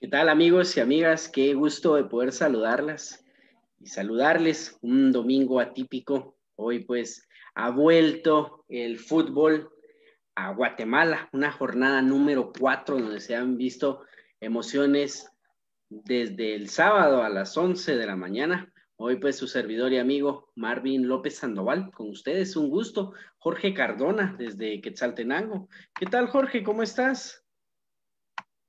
¿Qué tal amigos y amigas? Qué gusto de poder saludarlas y saludarles un domingo atípico. Hoy pues ha vuelto el fútbol a Guatemala, una jornada número cuatro donde se han visto emociones desde el sábado a las 11 de la mañana. Hoy pues su servidor y amigo Marvin López Sandoval, con ustedes un gusto. Jorge Cardona desde Quetzaltenango. ¿Qué tal Jorge? ¿Cómo estás?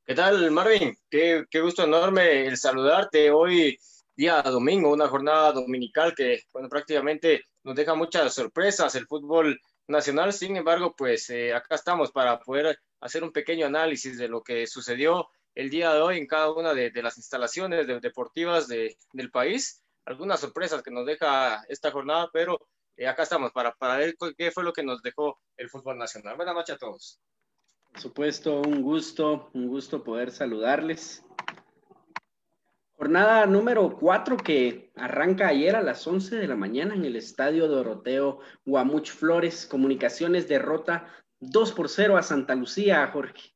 ¿Qué tal, Marvin? Qué, gusto enorme el saludarte hoy, día domingo, una jornada dominical que, bueno, prácticamente nos deja muchas sorpresas el fútbol nacional. Sin embargo, pues eh, acá estamos para poder hacer un pequeño análisis de lo que sucedió el día de hoy en cada una de, las instalaciones deportivas del país. Algunas sorpresas que nos deja esta jornada, pero eh, acá estamos para, para ver qué fue lo que nos dejó el fútbol nacional. Buenas noches a todos. Por supuesto, un gusto, un gusto poder saludarles. Jornada número 4 que arranca ayer a las 11 de la mañana en el Estadio Doroteo Guamuch Flores. Comunicaciones derrota 2 por 0 a Santa Lucía, Jorge.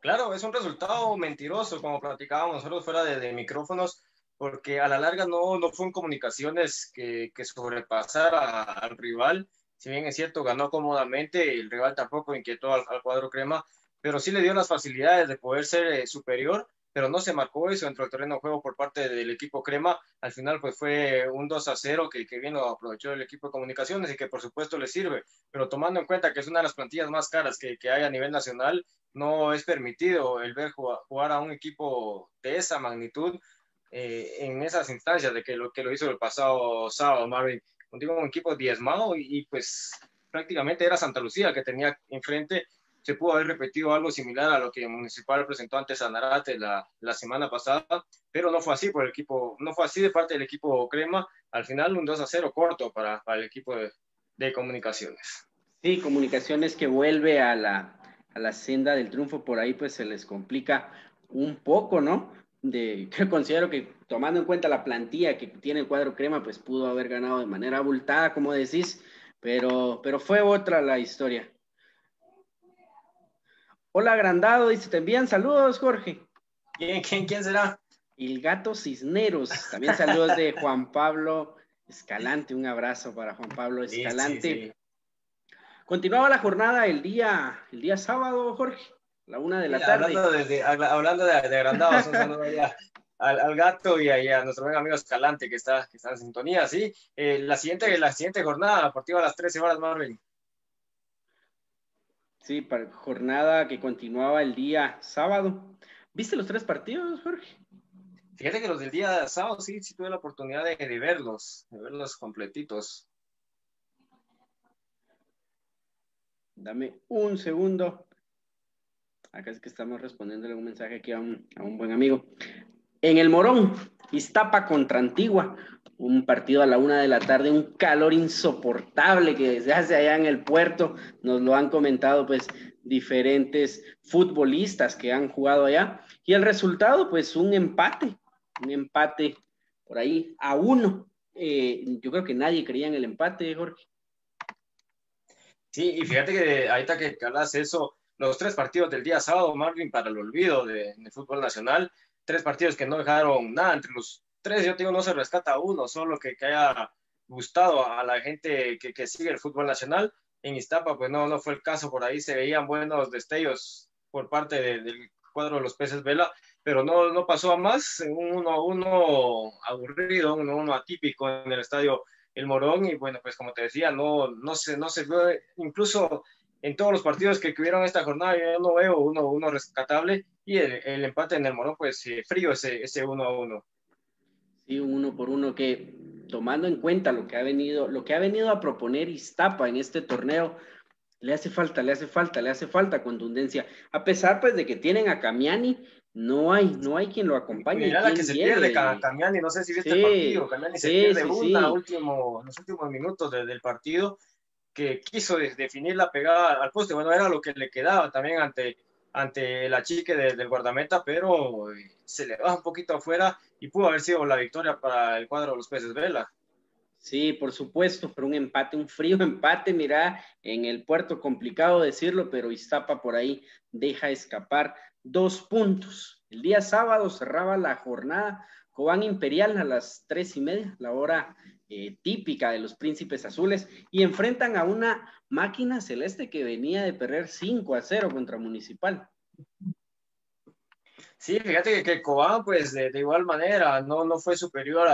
Claro, es un resultado mentiroso, como platicábamos nosotros fuera de, micrófonos, porque a la larga no, no fueron comunicaciones que, que sobrepasara al rival si bien es cierto, ganó cómodamente, el rival tampoco inquietó al, cuadro crema, pero sí le dio las facilidades de poder ser eh, superior, pero no se marcó eso dentro del terreno de juego por parte del equipo crema. Al final, pues fue un 2 a 0 que, que bien lo aprovechó el equipo de comunicaciones y que por supuesto le sirve, pero tomando en cuenta que es una de las plantillas más caras que, que hay a nivel nacional, no es permitido el ver jugar, a un equipo de esa magnitud eh, en esas instancias de que lo que lo hizo el pasado sábado, Marvin contigo un equipo diezmado y, pues prácticamente era Santa Lucía que tenía enfrente. Se pudo haber repetido algo similar a lo que Municipal presentó ante Sanarate la, la semana pasada, pero no fue así por el equipo, no fue así de parte del equipo Crema. Al final un 2 a 0 corto para, para el equipo de, de comunicaciones. Sí, comunicaciones que vuelve a la, a la senda del triunfo, por ahí pues se les complica un poco, ¿no? De, que considero que tomando en cuenta la plantilla que tiene el cuadro crema, pues pudo haber ganado de manera abultada, como decís, pero, pero fue otra la historia. Hola, agrandado, dice, te envían saludos, Jorge. ¿Quién, quién, quién será? El gato Cisneros. También saludos de Juan Pablo Escalante. Un abrazo para Juan Pablo Escalante. Continuaba la jornada el día, el día sábado, Jorge la una de la tarde. Hablando de, hablando de, agrandados, un saludo al, gato y a, nuestro buen amigo Escalante que está, que está en sintonía, ¿sí? Eh, la, siguiente, la siguiente jornada a las 13 horas, Marvin. Sí, para, jornada que continuaba el día sábado. ¿Viste los tres partidos, Jorge? Fíjate que los del día sábado sí, sí tuve la oportunidad de, de verlos, de verlos completitos. Dame un segundo. Acá es que estamos respondiéndole un mensaje aquí a un, buen amigo. En el Morón, Iztapa contra Antigua, un partido a la una de la tarde, un calor insoportable que se hace allá en el puerto, nos lo han comentado pues diferentes futbolistas que han jugado allá, y el resultado pues un empate, un empate por ahí a uno. Eh, yo creo que nadie creía en el empate, Jorge. Sí, y fíjate que ahorita que hablas eso, los tres partidos del día sábado, Marvin, para el olvido de, fútbol nacional, tres partidos que no dejaron nada. Entre los tres, yo digo, no se rescata uno, solo que, que haya gustado a la gente que, que, sigue el fútbol nacional. En Iztapa, pues no, no fue el caso, por ahí se veían buenos destellos por parte del cuadro de los peces Vela, pero no, no pasó a más, un 1 a 1 aburrido, un 1 atípico en el estadio El Morón, y bueno, pues como te decía, no, no, se, no se ve, incluso en todos los partidos que tuvieron esta jornada, yo no veo uno, uno rescatable y el, empate en el Morón, pues frío ese, ese uno a uno. Sí, un uno por uno que tomando en cuenta lo que ha venido, lo que ha venido a proponer Iztapa en este torneo, le hace falta, le hace falta, le hace falta contundencia. A pesar pues de que tienen a Camiani, no hay, no hay quien lo acompañe. Mira la que se pierde Camiani, no sé si viste el partido, Camiani se pierde una último, en los últimos minutos del partido que quiso definir la pegada al poste. Bueno, era lo que le quedaba también ante, ante la chique del guardameta, pero eh, se le va un poquito afuera y pudo haber sido la victoria para el cuadro de los peces vela. Sí, por supuesto, pero un empate, un frío empate, mira, en el puerto complicado decirlo, pero Iztapa por ahí deja escapar dos puntos. El día sábado cerraba la jornada Cobán Imperial a las tres y media, la hora eh, típica de los príncipes azules, y enfrentan a una máquina celeste que venía de perder 5 a 0 contra Municipal. Sí, fíjate que, que Cobán, pues de, igual manera, no, no fue superior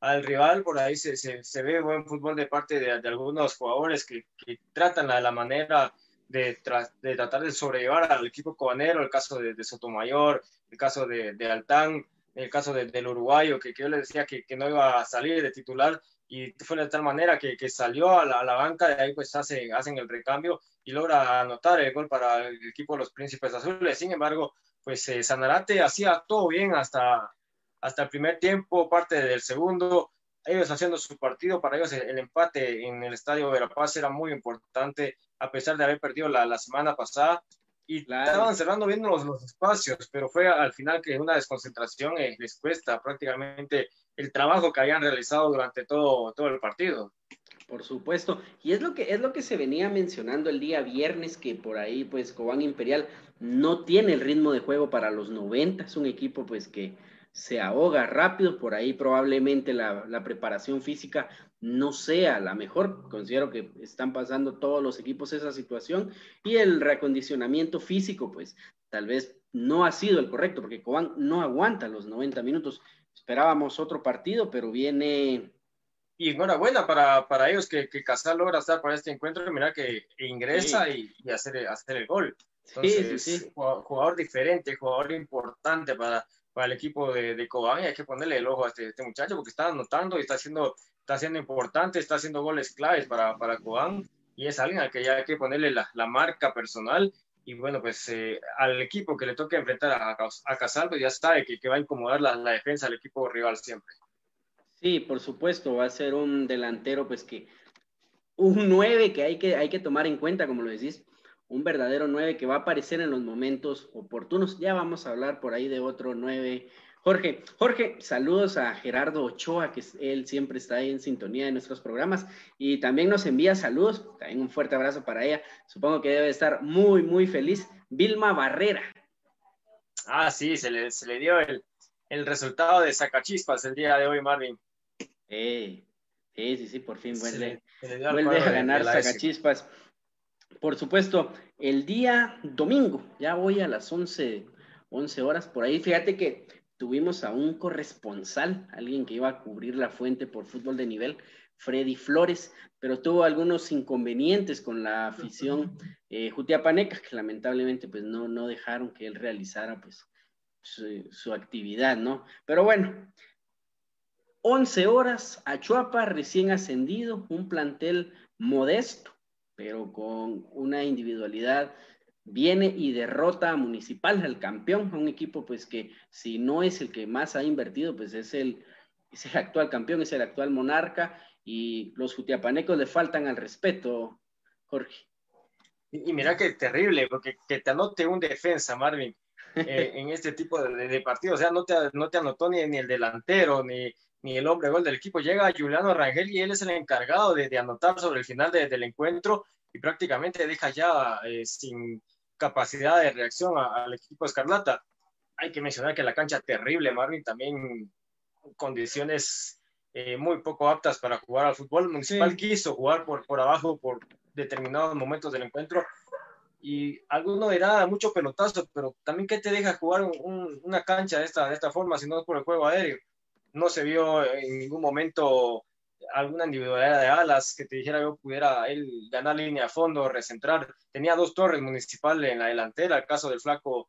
al rival, por ahí se, se, ve buen fútbol de parte de, algunos jugadores que, que tratan la, la manera de, de, tratar de sobrellevar al equipo cobanero, el caso de, Sotomayor, el caso de, de Altán, el caso del uruguayo, que, que, yo le decía que, que, no iba a salir de titular y fue de tal manera que, que salió a la, a la, banca, de ahí pues hace, hacen el recambio y logra anotar el gol para el equipo de los Príncipes Azules. Sin embargo, pues eh, Sanarate hacía todo bien hasta, hasta el primer tiempo, parte del segundo, ellos haciendo su partido, para ellos el, empate en el Estadio Verapaz era muy importante, a pesar de haber perdido la, la semana pasada, y estaban cerrando bien los, los, espacios, pero fue al final que una desconcentración eh, les cuesta prácticamente el trabajo que habían realizado durante todo, todo el partido. Por supuesto, y es lo que es lo que se venía mencionando el día viernes que por ahí pues Cobán Imperial no tiene el ritmo de juego para los 90, es un equipo pues que se ahoga rápido, por ahí probablemente la, la, preparación física no sea la mejor, considero que están pasando todos los equipos esa situación y el reacondicionamiento físico pues tal vez no ha sido el correcto porque Cobán no aguanta los 90 minutos, esperábamos otro partido pero viene y enhorabuena para, para ellos que, que Casal logra estar para este encuentro, mira que ingresa y, y, hacer, hacer el gol. Entonces, sí, sí, jugador diferente, jugador importante para, para el equipo de, de Cobán y hay que ponerle el ojo a este, este, muchacho porque está anotando y está haciendo, está haciendo importante, está haciendo goles claves para, para Cobán y es alguien al que ya hay que ponerle la, la marca personal y bueno, pues eh, al equipo que le toque enfrentar a, a Casal, pues ya sabe que, que va a incomodar la, la defensa del equipo rival siempre. Sí, por supuesto, va a ser un delantero, pues que un 9 que hay que, hay que tomar en cuenta, como lo decís, un verdadero 9 que va a aparecer en los momentos oportunos. Ya vamos a hablar por ahí de otro 9. Jorge, Jorge, saludos a Gerardo Ochoa, que él siempre está ahí en sintonía de nuestros programas y también nos envía saludos, también un fuerte abrazo para ella, supongo que debe estar muy, muy feliz. Vilma Barrera. Ah, sí, se le, se le dio el, el resultado de Sacachispas el día de hoy, Marvin. Sí, sí, sí, por fin vuelve, vuelve a ganar Sacachispas. Por supuesto, el día domingo, ya voy a las 11, 11 horas por ahí. Fíjate que tuvimos a un corresponsal, alguien que iba a cubrir la fuente por fútbol de nivel, Freddy Flores, pero tuvo algunos inconvenientes con la afición eh, Jutiapaneca, que lamentablemente pues no, no dejaron que él realizara pues su, su actividad, ¿no? Pero bueno, 11 horas, Achuapa recién ascendido, un plantel modesto, pero con una individualidad viene y derrota a Municipal, al campeón, un equipo pues que si no es el que más ha invertido, pues es el, es el actual campeón, es el actual monarca y los jutiapanecos le faltan al respeto, Jorge. Y, mira qué terrible, porque que te anote un defensa, Marvin, eh, en este tipo de, de, partidos, o sea, no te, no te anotó ni, ni el delantero, ni, ni el hombre gol del equipo. Llega Juliano Rangel y él es el encargado de, de anotar sobre el final de, del encuentro y prácticamente deja ya eh, sin capacidad de reacción al equipo Escarlata. Hay que mencionar que la cancha terrible, Marvin, también condiciones eh, muy poco aptas para jugar al fútbol. Municipal sí. quiso jugar por, por abajo por determinados momentos del encuentro y alguno dirá mucho pelotazo, pero también qué te deja jugar un, una cancha de esta, de esta forma si no es por el juego aéreo no se vio en ningún momento alguna individualidad de alas que te dijera yo pudiera él ganar línea a fondo, recentrar. Tenía dos torres municipales en la delantera, el caso del Flaco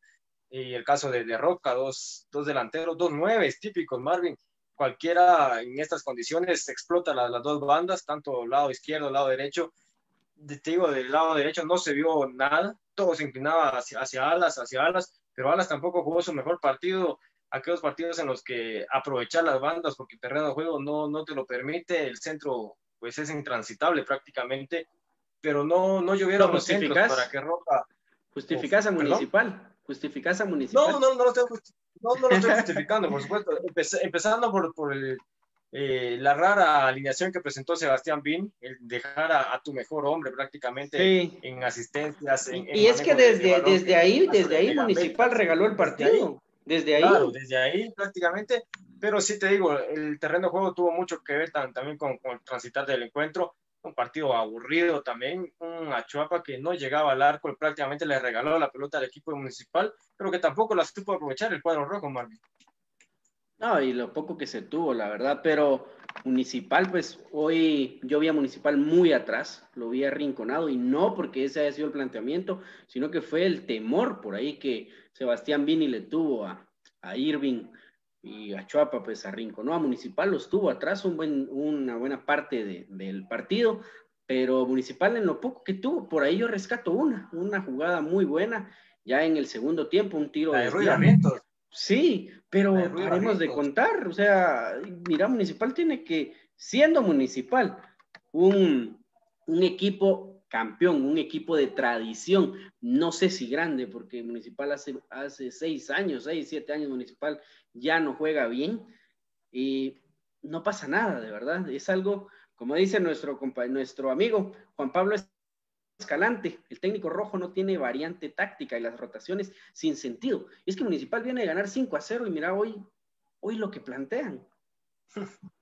y el caso de, de Roca, dos, dos delanteros, dos nueves típicos, Marvin. Cualquiera en estas condiciones explota las, las dos bandas, tanto lado izquierdo, lado derecho. Te digo, del lado derecho no se vio nada, todo se inclinaba hacia, hacia alas, hacia alas, pero Alas tampoco jugó su mejor partido aquellos partidos en los que aprovechar las bandas porque el terreno de juego no, no te lo permite, el centro pues es intransitable prácticamente, pero no, no llovieron los centros para que Roca... Justificás a Municipal, justificás a Municipal. No, no, no lo estoy, no, no lo estoy justificando, por supuesto, empezando por, por el, eh, la rara alineación que presentó Sebastián Bin, el dejar a, a tu mejor hombre prácticamente sí. en asistencias. En, y, en es que desde, desde ahí, desde ahí Municipal regaló el partido Desde ahí. Claro, desde ahí prácticamente. Pero sí te digo, el terreno de juego tuvo mucho que ver también con, con el transitar del encuentro un partido aburrido también, un Achuapa que no llegaba al arco, prácticamente le regaló la pelota al equipo municipal, pero que tampoco la supo aprovechar el cuadro rojo, Marvin. No, y lo poco que se tuvo, la verdad, pero Municipal, pues hoy yo vi a Municipal muy atrás, lo vi arrinconado y no porque ese haya sido el planteamiento, sino que fue el temor por ahí que Sebastián Vini le tuvo a, a Irving y a Chuapa pues arrinconó a Municipal, los tuvo atrás un buen, una buena parte del partido, pero Municipal en lo poco que tuvo, por ahí yo rescato una, una jugada muy buena, ya en el segundo tiempo, un tiro de Sí, pero haremos de contar, o sea, mira, Municipal tiene que, siendo Municipal, un, un equipo campeón, un equipo de tradición, no sé si grande, porque Municipal hace, hace seis años, seis, siete años Municipal ya no juega bien y no pasa nada, de verdad. Es algo, como dice nuestro, nuestro amigo Juan Pablo Escalante, el técnico rojo no tiene variante táctica y las rotaciones sin sentido. es que Municipal viene a ganar 5 a 0 y mira hoy, hoy lo que plantean.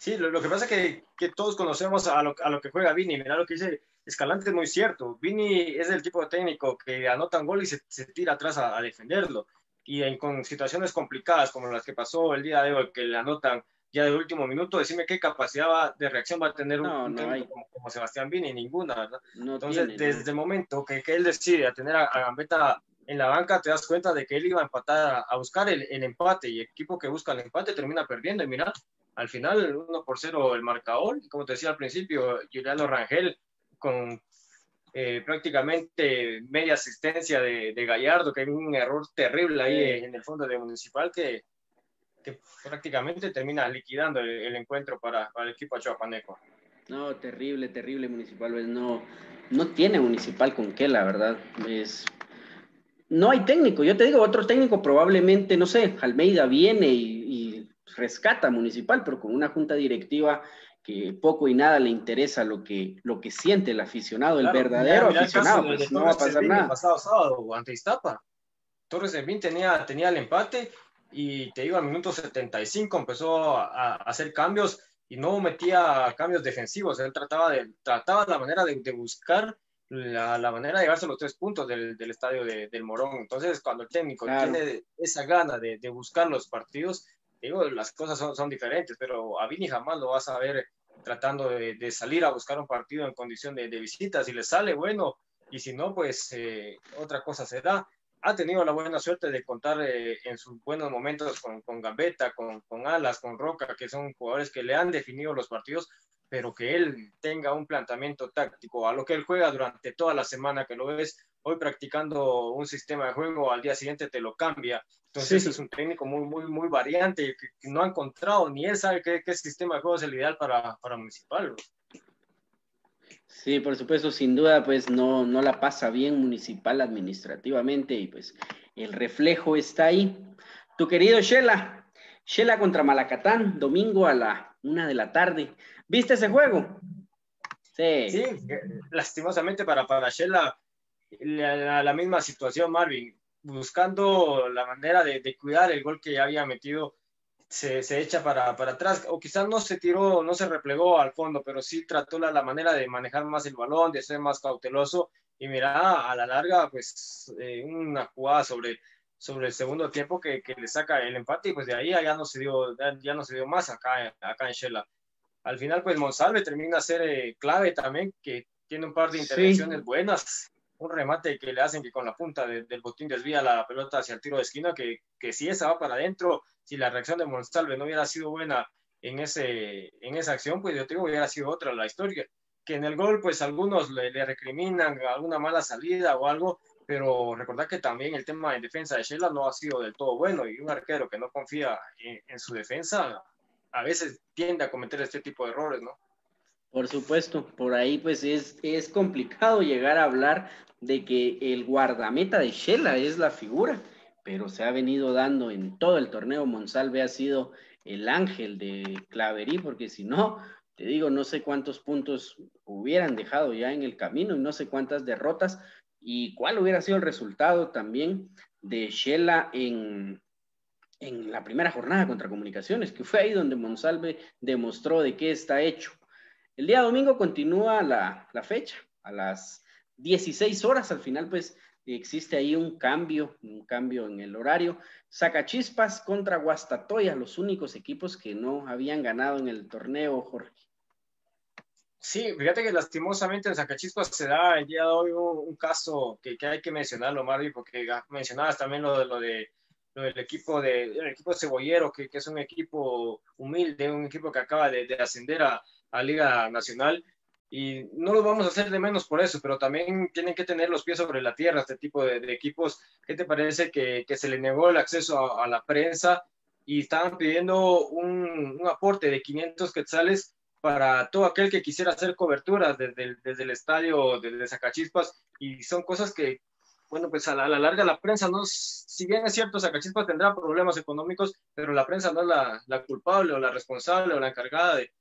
Sí, lo, que pasa es que, todos conocemos a lo, que juega Vini. Mira lo que dice Escalante es muy cierto. Vini es el tipo de técnico que anota un gol y se, tira atrás a, a defenderlo y en, con situaciones complicadas como las que pasó el día de hoy, que le anotan ya de último minuto, decime qué capacidad de reacción va a tener un, como, Sebastián Vini, ninguna, ¿verdad? Entonces, desde el momento que, que, él decide a tener a, Gambetta en la banca, te das cuenta de que él iba a empatar, a, buscar el, el, empate, y el equipo que busca el empate termina perdiendo, y mira, al final 1 por 0 el marcador, y como te decía al principio, Juliano Rangel con eh, prácticamente media asistencia de, Gallardo, que hay un error terrible ahí en el fondo de Municipal que, que prácticamente termina liquidando el, encuentro para, para, el equipo achuapaneco. No, terrible, terrible Municipal. Pues, no, no tiene Municipal con qué, la verdad. Es... No hay técnico. Yo te digo, otro técnico probablemente, no sé, Almeida viene y, y rescata Municipal, pero con una junta directiva que poco y nada le interesa lo que, lo que siente el aficionado, el verdadero aficionado, pues no va a pasar nada. El pasado sábado ante Iztapa, Torres Servín tenía, tenía el empate y te iba al minuto 75, empezó a, hacer cambios y no metía cambios defensivos, él trataba, de, trataba la manera de, buscar la, la, manera de llevarse los tres puntos del, del estadio de, del Morón. Entonces, cuando el técnico tiene esa gana de, de, buscar los partidos, digo, las cosas son, son diferentes, pero a Vini jamás lo vas a ver tratando de, salir a buscar un partido en condición de, visita. Si le sale, bueno, y si no, pues eh, otra cosa será. Ha tenido la buena suerte de contar eh, en sus buenos momentos con, con Gambetta, con, con, Alas, con Roca, que son jugadores que le han definido los partidos, pero que él tenga un planteamiento táctico a lo que él juega durante toda la semana, que lo ves hoy practicando un sistema de juego, al día siguiente te lo cambia. Entonces es un técnico muy, muy, muy variante que, no ha encontrado, ni él sabe qué, qué, sistema de juego es el ideal para, para Municipal. Sí, por supuesto, sin duda, pues no, no la pasa bien Municipal administrativamente y pues el reflejo está ahí. Tu querido Shela, Shela contra Malacatán, domingo a la una de la tarde. ¿Viste ese juego? Sí. Sí, lastimosamente para, para Shela la, la, misma situación, Marvin, buscando la manera de, de, cuidar el gol que ya había metido, se, se echa para, para, atrás, o quizás no se tiró, no se replegó al fondo, pero sí trató la, la, manera de manejar más el balón, de ser más cauteloso, y mira, a la larga, pues eh, una jugada sobre, sobre el segundo tiempo que, que, le saca el empate, y pues de ahí ya no se dio, ya no se dio más acá, acá en Shela. Al final, pues Monsalve termina a ser eh, clave también, que tiene un par de intervenciones sí. buenas un remate que le hacen que con la punta de, del botín desvía la pelota hacia el tiro de esquina, que, que si esa va para adentro, si la reacción de Monsalve no hubiera sido buena en, ese, en esa acción, pues yo digo, hubiera sido otra la historia. Que en el gol, pues algunos le, le recriminan alguna mala salida o algo, pero recordad que también el tema de defensa de Sheila no ha sido del todo bueno y un arquero que no confía en, en su defensa a veces tiende a cometer este tipo de errores, ¿no? Por supuesto, por ahí pues es, es complicado llegar a hablar de que el guardameta de Shela es la figura, pero se ha venido dando en todo el torneo. Monsalve ha sido el ángel de Claverí, porque si no, te digo, no sé cuántos puntos hubieran dejado ya en el camino y no sé cuántas derrotas y cuál hubiera sido el resultado también de Shela en, en la primera jornada contra Comunicaciones, que fue ahí donde Monsalve demostró de qué está hecho. El día domingo continúa la, fecha, a las 16 horas, al final pues existe ahí un cambio, un cambio en el horario. Sacachispas contra Guastatoya, los únicos equipos que no habían ganado en el torneo, Jorge. Sí, fíjate que lastimosamente en Sacachispas se da el día de hoy un, caso que, que, hay que mencionarlo, Marvin, porque mencionabas también lo de lo de del equipo de el equipo cebollero, que, que, es un equipo humilde, un equipo que acaba de ascender a, a Liga Nacional y no lo vamos a hacer de menos por eso, pero también tienen que tener los pies sobre la tierra este tipo de, equipos. ¿Qué te parece que, que, se le negó el acceso a, la prensa y estaban pidiendo un, un, aporte de 500 quetzales para todo aquel que quisiera hacer coberturas desde desde el estadio, desde Zacachispas? Y son cosas que, bueno, pues a la, larga la prensa no, si bien es cierto, Zacachispas tendrá problemas económicos, pero la prensa no es la, la culpable o la responsable o la encargada de,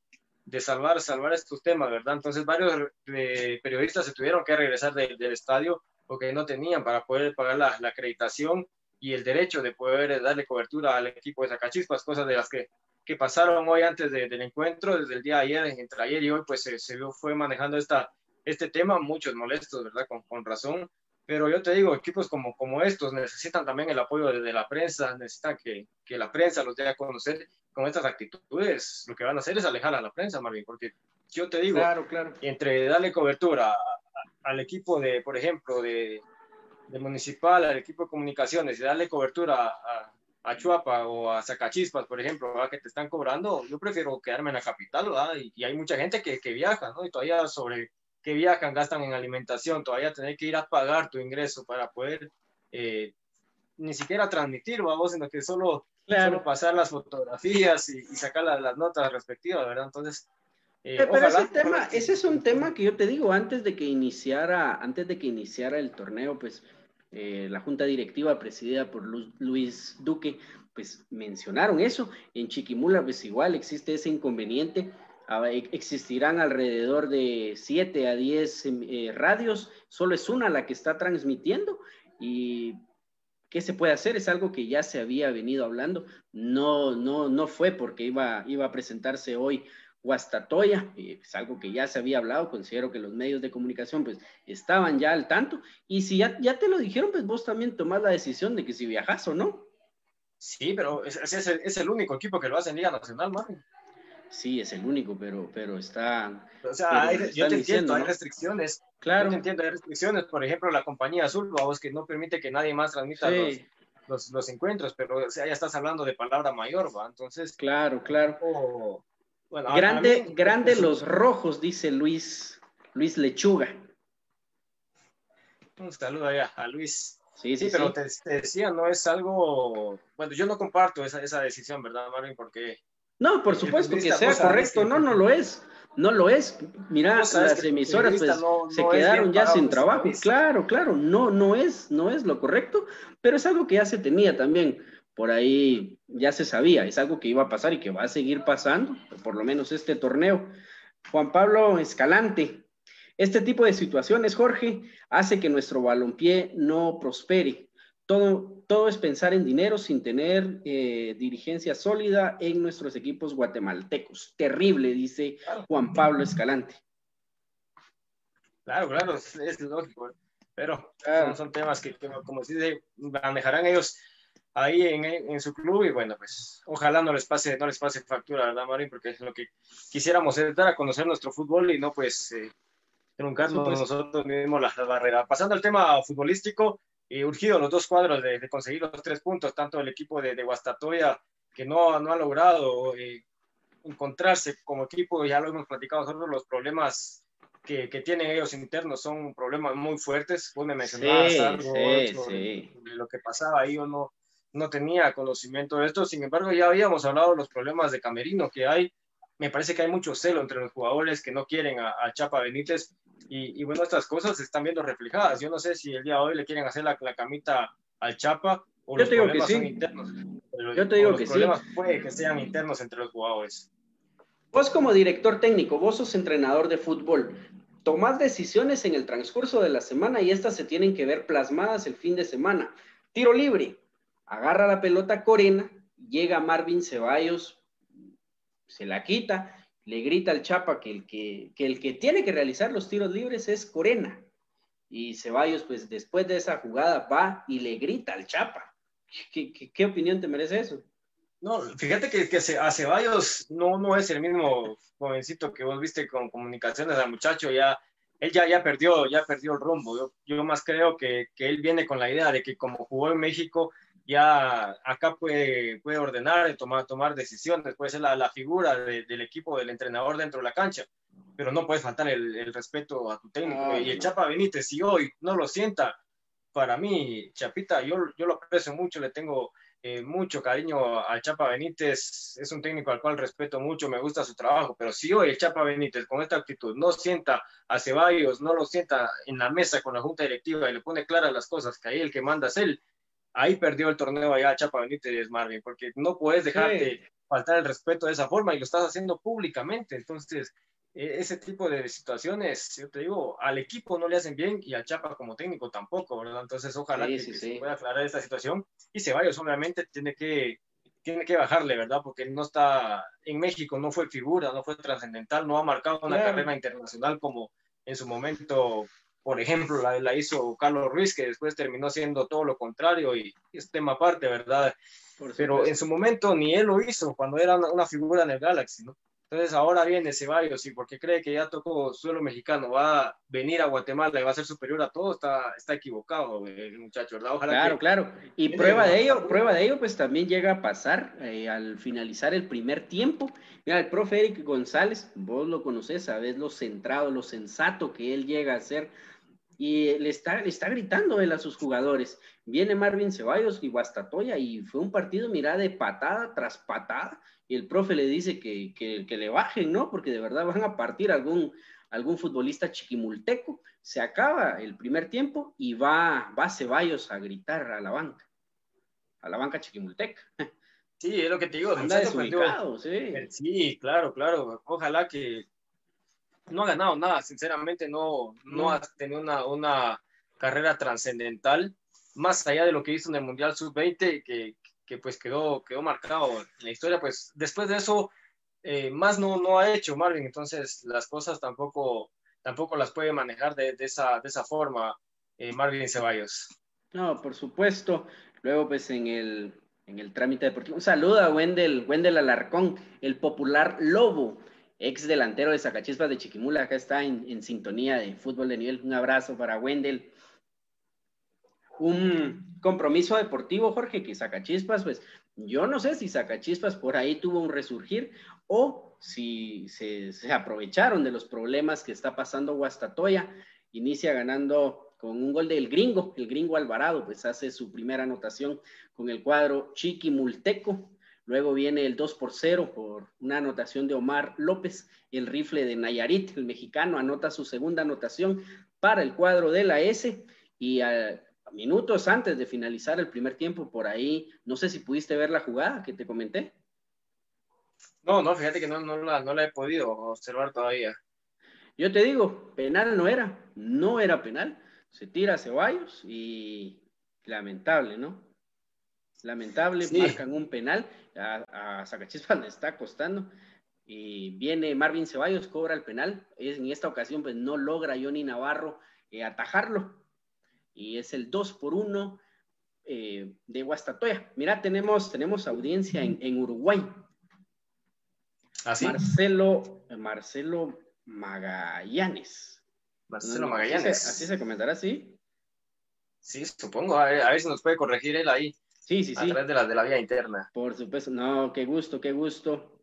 de salvar, salvar estos temas, ¿verdad? Entonces varios eh, periodistas se tuvieron que regresar del estadio porque no tenían para poder pagar la, la, acreditación y el derecho de poder darle cobertura al equipo de Zacachispas, cosas de las que, que pasaron hoy antes del encuentro, desde el día de ayer, entre ayer y hoy, pues se, se fue manejando esta, este tema, muchos molestos, ¿verdad? Con, con razón, pero yo te digo, equipos como, como estos necesitan también el apoyo de, de la prensa, necesitan que, que la prensa los dé a conocer con estas actitudes, lo que van a hacer es alejar a la prensa, Marvin, porque yo te digo, claro, claro. entre darle cobertura al equipo de, por ejemplo, de, de, Municipal, al equipo de comunicaciones, y darle cobertura a, a Chuapa o a Zacachispas, por ejemplo, que te están cobrando, yo prefiero quedarme en la capital, ¿verdad? Y, y, hay mucha gente que, que viaja, ¿no? Y todavía sobre que viajan, gastan en alimentación, todavía tener que ir a pagar tu ingreso para poder eh, ni siquiera transmitir, vamos, sino que solo Claro. pasar las fotografías y, sacar las, notas respectivas, ¿verdad? Entonces, eh, pero ese tema, ese es un tema que yo te digo, antes de que iniciara, antes de que iniciara el torneo, pues eh, la junta directiva presidida por Luis Duque, pues mencionaron eso. En Chiquimula, pues igual existe ese inconveniente. Ah, e, existirán alrededor de 7 a 10 eh, radios, solo es una la que está transmitiendo y ¿Qué se puede hacer? Es algo que ya se había venido hablando. No, no, no fue porque iba, iba a presentarse hoy Guastatoya, es algo que ya se había hablado, considero que los medios de comunicación pues estaban ya al tanto, y si ya, ya te lo dijeron, pues vos también tomás la decisión de que si viajas o no. Sí, pero ese es, el, es el único equipo que lo hace en Liga Nacional, ¿no? Sí, es el único, pero, pero está... O sea, yo te entiendo, hay restricciones, Claro. Yo entiendo, hay restricciones, por ejemplo, la compañía azul, vamos, que no permite que nadie más transmita los, los, encuentros, pero o sea, ya estás hablando de palabra mayor, ¿va? Entonces. Claro, claro. bueno, grande, grande los rojos, dice Luis, Luis Lechuga. Un saludo allá a Luis. Sí, sí, pero te, decía, no es algo. Bueno, yo no comparto esa, esa decisión, ¿verdad, Marvin? Porque. No, por supuesto que sea correcto, no, no lo es no lo es. Mira, las emisoras pues, se quedaron ya sin trabajo. Claro, claro, no, no es, no es lo correcto, pero es algo que ya se tenía también. Por ahí ya se sabía, es algo que iba a pasar y que va a seguir pasando, por lo menos este torneo. Juan Pablo Escalante, este tipo de situaciones, Jorge, hace que nuestro balompié no prospere todo, todo es pensar en dinero sin tener eh, dirigencia sólida en nuestros equipos guatemaltecos. Terrible, dice Juan Pablo Escalante. Claro, claro, es, lógico, pero son, temas que, como se dice, manejarán ellos ahí en, en, su club y bueno, pues ojalá no les pase, no les pase factura, ¿verdad, Marín? Porque es lo que quisiéramos es dar a conocer nuestro fútbol y no pues eh, truncarnos nosotros mismos la, la barrera. Pasando al tema futbolístico, urgido los dos cuadros de, conseguir los tres puntos, tanto el equipo de, de Guastatoya, que no, no ha logrado eh, encontrarse como equipo, ya lo hemos platicado nosotros, los problemas que, que, tienen ellos internos son problemas muy fuertes. Vos me mencionabas algo De, lo que pasaba ahí, yo no, no tenía conocimiento de esto, sin embargo ya habíamos hablado de los problemas de Camerino que hay. Me parece que hay mucho celo entre los jugadores que no quieren a, a Chapa Benítez y, bueno, estas cosas se están viendo reflejadas. Yo no sé si el día de hoy le quieren hacer la, la camita al Chapa o los problemas son internos. Yo te digo que los problemas puede que sean internos entre los jugadores. Vos como director técnico, vos sos entrenador de fútbol, tomás decisiones en el transcurso de la semana y estas se tienen que ver plasmadas el fin de semana. Tiro libre, agarra la pelota Corena, llega Marvin Ceballos, se la quita, le grita al Chapa que el que, el que tiene que realizar los tiros libres es Corena. Y Ceballos, pues después de esa jugada, va y le grita al Chapa. ¿Qué, opinión te merece eso? No, fíjate que, que, a Ceballos no, no es el mismo jovencito que vos viste con comunicaciones al muchacho, ya, él ya, ya, perdió, ya perdió el rumbo. Yo, yo más creo que, que, él viene con la idea de que como jugó en México, ya acá puede, puede ordenar, tomar, tomar decisiones, puede ser la, la figura del equipo, del entrenador dentro de la cancha, pero no puedes faltar el, el respeto a tu técnico. y el Chapa Benítez, si hoy no lo sienta, para mí, Chapita, yo, yo lo aprecio mucho, le tengo eh, mucho cariño al Chapa Benítez, es un técnico al cual respeto mucho, me gusta su trabajo, pero si hoy el Chapa Benítez con esta actitud no sienta a Ceballos, no lo sienta en la mesa con la junta directiva y le pone claras las cosas, que ahí el que manda es él, ahí perdió el torneo allá Chapa Benítez, Marvin, porque no puedes dejarte faltar el respeto de esa forma y lo estás haciendo públicamente. Entonces, e, ese tipo de situaciones, yo te digo, al equipo no le hacen bien y al Chapa como técnico tampoco, ¿verdad? Entonces, ojalá que, se pueda aclarar esta situación y Ceballos obviamente tiene que tiene que bajarle, ¿verdad? Porque no está en México, no fue figura, no fue trascendental, no ha marcado una carrera internacional como en su momento por ejemplo, la, la, hizo Carlos Ruiz, que después terminó siendo todo lo contrario y es tema aparte, ¿verdad? Pero en su momento ni él lo hizo cuando era una, figura en el Galaxy, ¿no? Entonces ahora viene Ceballos y porque cree que ya tocó suelo mexicano, va a venir a Guatemala y va a ser superior a todo, está, está equivocado el muchacho, ¿verdad? Ojalá claro, claro. Y prueba de ello, prueba de ello, pues también llega a pasar eh, al finalizar el primer tiempo. Mira, el profe Eric González, vos lo conocés, sabes lo centrado, lo sensato que él llega a ser y le está, le está gritando él a sus jugadores. Viene Marvin Ceballos y Guastatoya y fue un partido, mira, de patada tras patada y el profe le dice que, que, le bajen, ¿no? Porque de verdad van a partir algún, algún futbolista chiquimulteco. Se acaba el primer tiempo y va, va Ceballos a gritar a la banca, a la banca chiquimulteca. Sí, es lo que te digo. Anda desubicado, sí. Sí, claro, claro. Ojalá que no ha ganado nada, sinceramente no, no ha tenido una, una carrera trascendental, más allá de lo que hizo en el Mundial Sub-20, que, que, pues quedó, quedó marcado en la historia, pues después de eso, eh, más no, no ha hecho Marvin, entonces las cosas tampoco, tampoco las puede manejar de, de esa, de esa forma eh, Marvin Ceballos. No, por supuesto, luego pues en el, en el trámite deportivo, un saludo a Wendel, Wendel Alarcón, el popular Lobo, ex delantero de Zacachispas de Chiquimula, acá está en, sintonía de fútbol de nivel. Un abrazo para Wendel. Un compromiso deportivo, Jorge, que Zacachispas, pues yo no sé si Zacachispas por ahí tuvo un resurgir o si se, aprovecharon de los problemas que está pasando Guastatoya. Inicia ganando con un gol del gringo, el gringo Alvarado, pues hace su primera anotación con el cuadro Chiquimulteco Luego viene el 2 por 0 por una anotación de Omar López. El rifle de Nayarit, el mexicano, anota su segunda anotación para el cuadro de la S. Y a, minutos antes de finalizar el primer tiempo, por ahí, no sé si pudiste ver la jugada que te comenté. No, no, fíjate que no, no, la, no la he podido observar todavía. Yo te digo, penal no era, no era penal. Se tira a Ceballos y lamentable, ¿no? Lamentable, marcan un penal, a, a Zacachispas le está costando. Y viene Marvin Ceballos, cobra el penal. En esta ocasión, pues no logra Johnny Navarro eh, atajarlo. Y es el 2 por 1 eh, de Guastatoya. Mira, tenemos, tenemos audiencia en, Uruguay. ¿Así? ¿Ah, Marcelo, Marcelo Magallanes. Marcelo Magallanes. Así se, comentará, ¿sí? Sí, supongo. A ver, a ver si nos puede corregir él ahí. Sí, sí, sí. A través de la, de la vía interna. Por supuesto. No, qué gusto, qué gusto.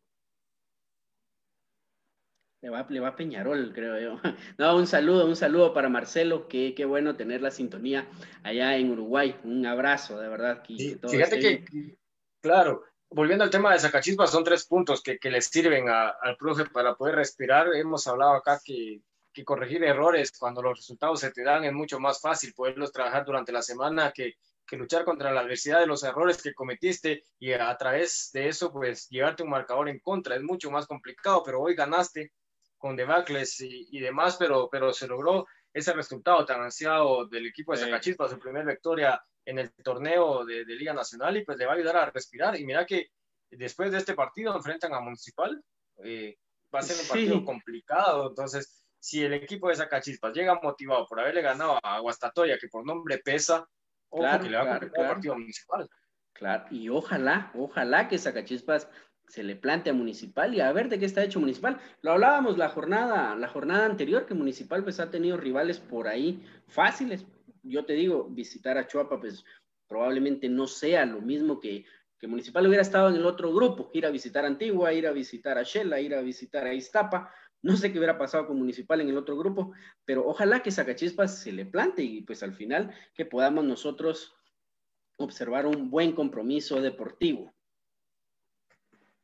Le va, le va a Peñarol, creo yo. No, un saludo, un saludo para Marcelo. Qué, qué bueno tener la sintonía allá en Uruguay. Un abrazo, de verdad. fíjate que, claro, volviendo al tema de Sacachispas, son tres puntos que, que le sirven al profe para poder respirar. Hemos hablado acá que, que corregir errores cuando los resultados se te dan es mucho más fácil poderlos trabajar durante la semana que que luchar contra la adversidad de los errores que cometiste y a través de eso, pues llevarte un marcador en contra. Es mucho más complicado, pero hoy ganaste con debacles y, y demás, pero, pero se logró. ese resultado tan ansiado del equipo de Zacachispa, su primera victoria en el torneo de, Liga Nacional y pues le va a ayudar a respirar. Y mira que después de este partido enfrentan a Municipal, eh, va a ser un partido complicado, entonces si el equipo de Zacachispas llega motivado por haberle ganado a Guastatoya, que por nombre pesa, que le va a partido municipal. Claro, y ojalá, ojalá que Zacachispas se le plantea Municipal y a ver de qué está hecho Municipal. Lo hablábamos la jornada, la jornada anterior, que Municipal pues ha tenido rivales por ahí fáciles. Yo te digo, visitar a Chuapa pues probablemente no sea lo mismo que, que Municipal hubiera estado en el otro grupo, ir a visitar Antigua, ir a visitar a Shela, ir a visitar a Iztapa. No sé qué hubiera pasado con Municipal en el otro grupo, pero ojalá que Zacachispas se le plante y pues al final que podamos nosotros observar un buen compromiso deportivo.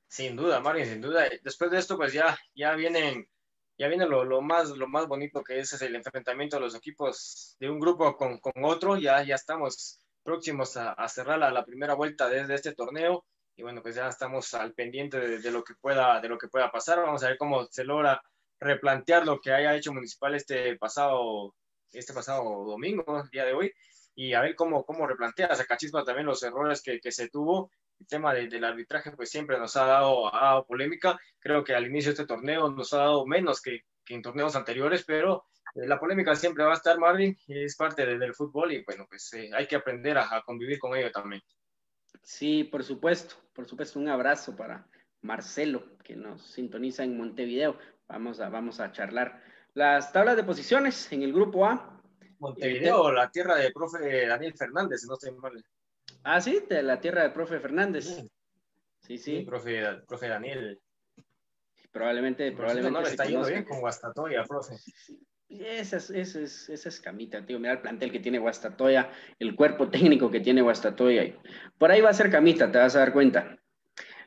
Sin duda, Mario, sin duda. Después de esto, pues ya, ya vienen, ya viene lo, más, lo más bonito que es, el enfrentamiento de los equipos de un grupo con, otro. Ya, ya estamos próximos a, cerrar la, primera vuelta de, este torneo. Y bueno, pues ya estamos al pendiente de, lo que pueda, de lo que pueda pasar. Vamos a ver cómo se logra replantear lo que haya hecho Municipal este pasado, este pasado domingo, día de hoy, y a ver cómo, cómo replantea Zacachispa también los errores que, que se tuvo el tema del arbitraje pues siempre nos ha dado, polémica. Creo que al inicio de este torneo nos ha dado menos que, en torneos anteriores, pero eh, la polémica siempre va a estar, Marvin, es parte del fútbol y bueno, pues eh, hay que aprender a, convivir con ello también. Sí, por supuesto, por supuesto, un abrazo para Marcelo, que nos sintoniza en Montevideo. Vamos a, vamos a charlar las tablas de posiciones en el grupo A. Montevideo, la tierra de profe Daniel Fernández, no estoy mal. Ah, sí, de la tierra del profe Fernández. Sí, sí. profe, profe Daniel. Probablemente, probablemente. No, está yendo bien con Guastatoya, profe. Esa es, esa, es, esa es camita, tío. Mira el plantel que tiene Guastatoya, el cuerpo técnico que tiene Guastatoya. Por ahí va a ser camita, te vas a dar cuenta.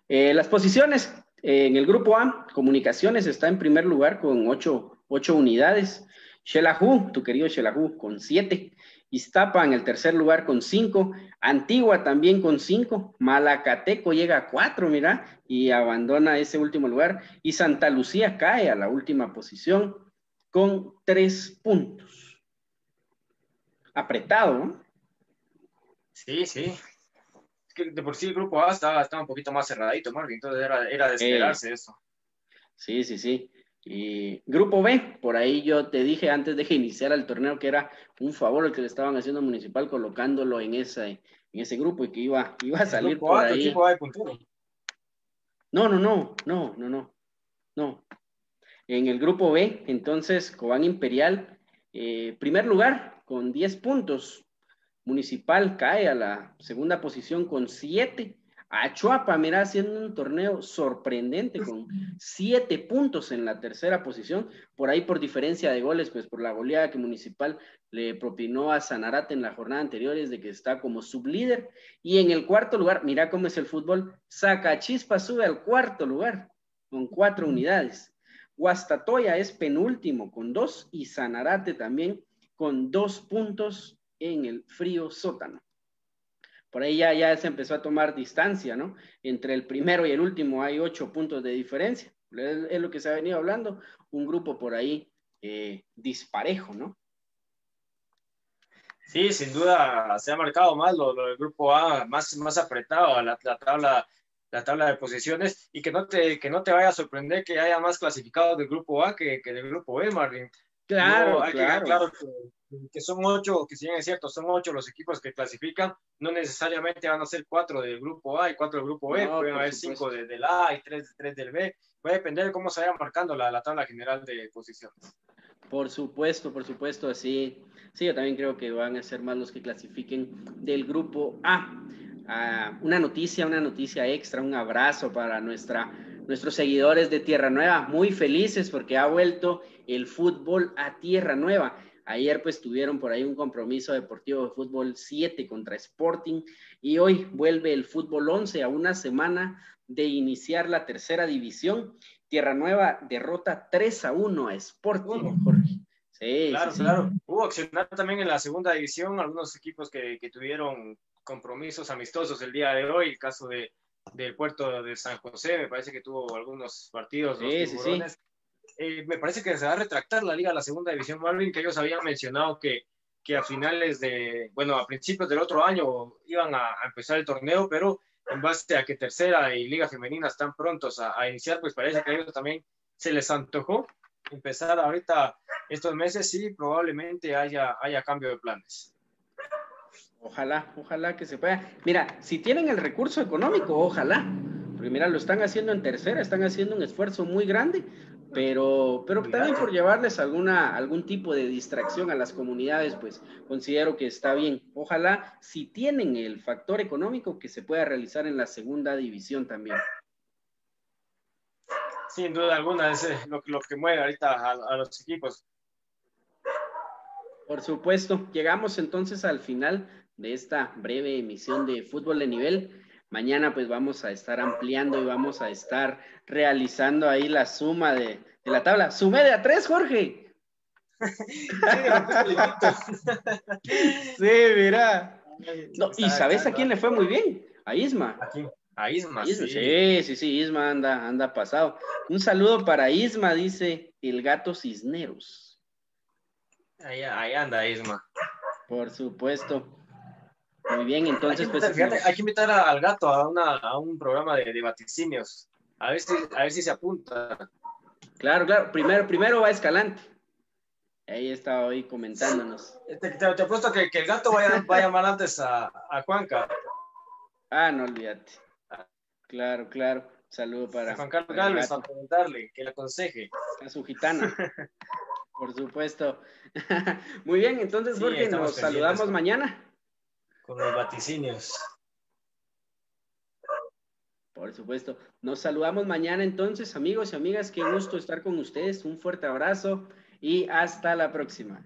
Eh, las posiciones en el grupo A, Comunicaciones está en primer lugar con ocho, ocho unidades. Shelahu, tu querido Shelahu, con siete. Iztapa en el tercer lugar con cinco, Antigua también con cinco, Malacateco llega a cuatro, mira, y abandona ese último lugar, y Santa Lucía cae a la última posición con tres puntos. Apretado, ¿no? Sí, sí. Que de por sí el grupo A estaba, un poquito más cerradito, Marvin, entonces era, era de esperarse eso. Sí, sí, sí. Y grupo B, por ahí yo te dije antes de iniciar el torneo que era un favor el que le estaban haciendo a Municipal colocándolo en ese, en ese grupo y que iba, iba a salir por ahí. No, no, no, no, no, no, no. En el grupo B, entonces, Cobán Imperial, eh, primer lugar con 10 puntos. Municipal cae a la segunda posición con 7 a Chuapa, mira, haciendo un torneo sorprendente con siete puntos en la tercera posición, por ahí por diferencia de goles, pues por la goleada que Municipal le propinó a Sanarate en la jornada anterior, es de que está como sublíder. Y en el cuarto lugar, mira cómo es el fútbol, Sacachispa sube al cuarto lugar con cuatro unidades. Guastatoya es penúltimo con dos y Sanarate también con dos puntos en el frío sótano por ahí ya, se empezó a tomar distancia, ¿no? Entre el primero y el último hay ocho puntos de diferencia. Es, lo que se ha venido hablando, un grupo por ahí eh, disparejo, ¿no? Sí, sin duda se ha marcado más lo, del grupo A, más, más apretado la, la, tabla la tabla de posiciones y que no te que no te vaya a sorprender que haya más clasificados del grupo A que, que del grupo B, Marvin. Claro, claro. que, son ocho, que si bien es cierto, son ocho los equipos que clasifican, no necesariamente van a ser cuatro del grupo A y cuatro del grupo B, pueden haber cinco del A y tres, tres del B, puede depender de cómo se vaya marcando la, la tabla general de posiciones. Por supuesto, por supuesto, sí. Sí, yo también creo que van a ser más los que clasifiquen del grupo A. Ah, una noticia, una noticia extra, un abrazo para nuestra, nuestros seguidores de Tierra Nueva, muy felices porque ha vuelto el fútbol a Tierra Nueva. Ayer pues tuvieron por ahí un compromiso deportivo de fútbol 7 contra Sporting y hoy vuelve el fútbol 11 a una semana de iniciar la tercera división. Tierra Nueva derrota 3 a 1 a Sporting, Jorge. Sí, claro, claro. Hubo accionar también en la segunda división algunos equipos que, que, tuvieron compromisos amistosos el día de hoy, el caso de, del puerto de San José, me parece que tuvo algunos partidos. Sí, sí, sí eh, me parece que se va a retractar la liga a la segunda división Marvin, que ellos habían mencionado que, que a finales de, bueno, a principios del otro año iban a, empezar el torneo, pero en base a que tercera y liga femenina están prontos a, a, iniciar, pues parece que a ellos también se les antojó empezar ahorita estos meses y probablemente haya, haya cambio de planes. Ojalá, ojalá que se pueda. Mira, si tienen el recurso económico, ojalá. Porque mira, lo están haciendo en tercera, están haciendo un esfuerzo muy grande, pero, pero también por llevarles alguna, algún tipo de distracción a las comunidades, pues considero que está bien. Ojalá, si tienen el factor económico, que se pueda realizar en la segunda división también. Sin duda alguna, es eh, lo, lo que mueve ahorita a los equipos. Por supuesto, llegamos entonces al final de esta breve emisión de fútbol de nivel. Mañana pues vamos a estar ampliando y vamos a estar realizando ahí la suma de, la tabla. Sume de a tres, Jorge. sí, mira. y ¿sabes a quién le fue muy bien? A Isma. ¿A, Isma? sí. sí, sí, Isma anda, anda pasado. Un saludo para Isma, dice el gato Cisneros. Ahí, ahí anda Isma. Por supuesto. Muy bien, entonces pues... hay que invitar al gato a, una, a un programa de, de, vaticinios. A ver, si, a ver si se apunta. Claro, claro. Primero, primero va Escalante. Ahí estaba hoy comentándonos. Te, te, apuesto que, que, el gato va a, va a llamar antes a, a, Juanca. Ah, no olvídate. Claro, claro. Saludo para. Juan Carlos Galvez, para preguntarle, que le aconseje. A su gitana. Por supuesto. Muy bien, entonces, Jorge, nos saludamos mañana con los vaticinios. Por supuesto. Nos saludamos mañana entonces, amigos y amigas. Qué gusto estar con ustedes. Un fuerte abrazo y hasta la próxima.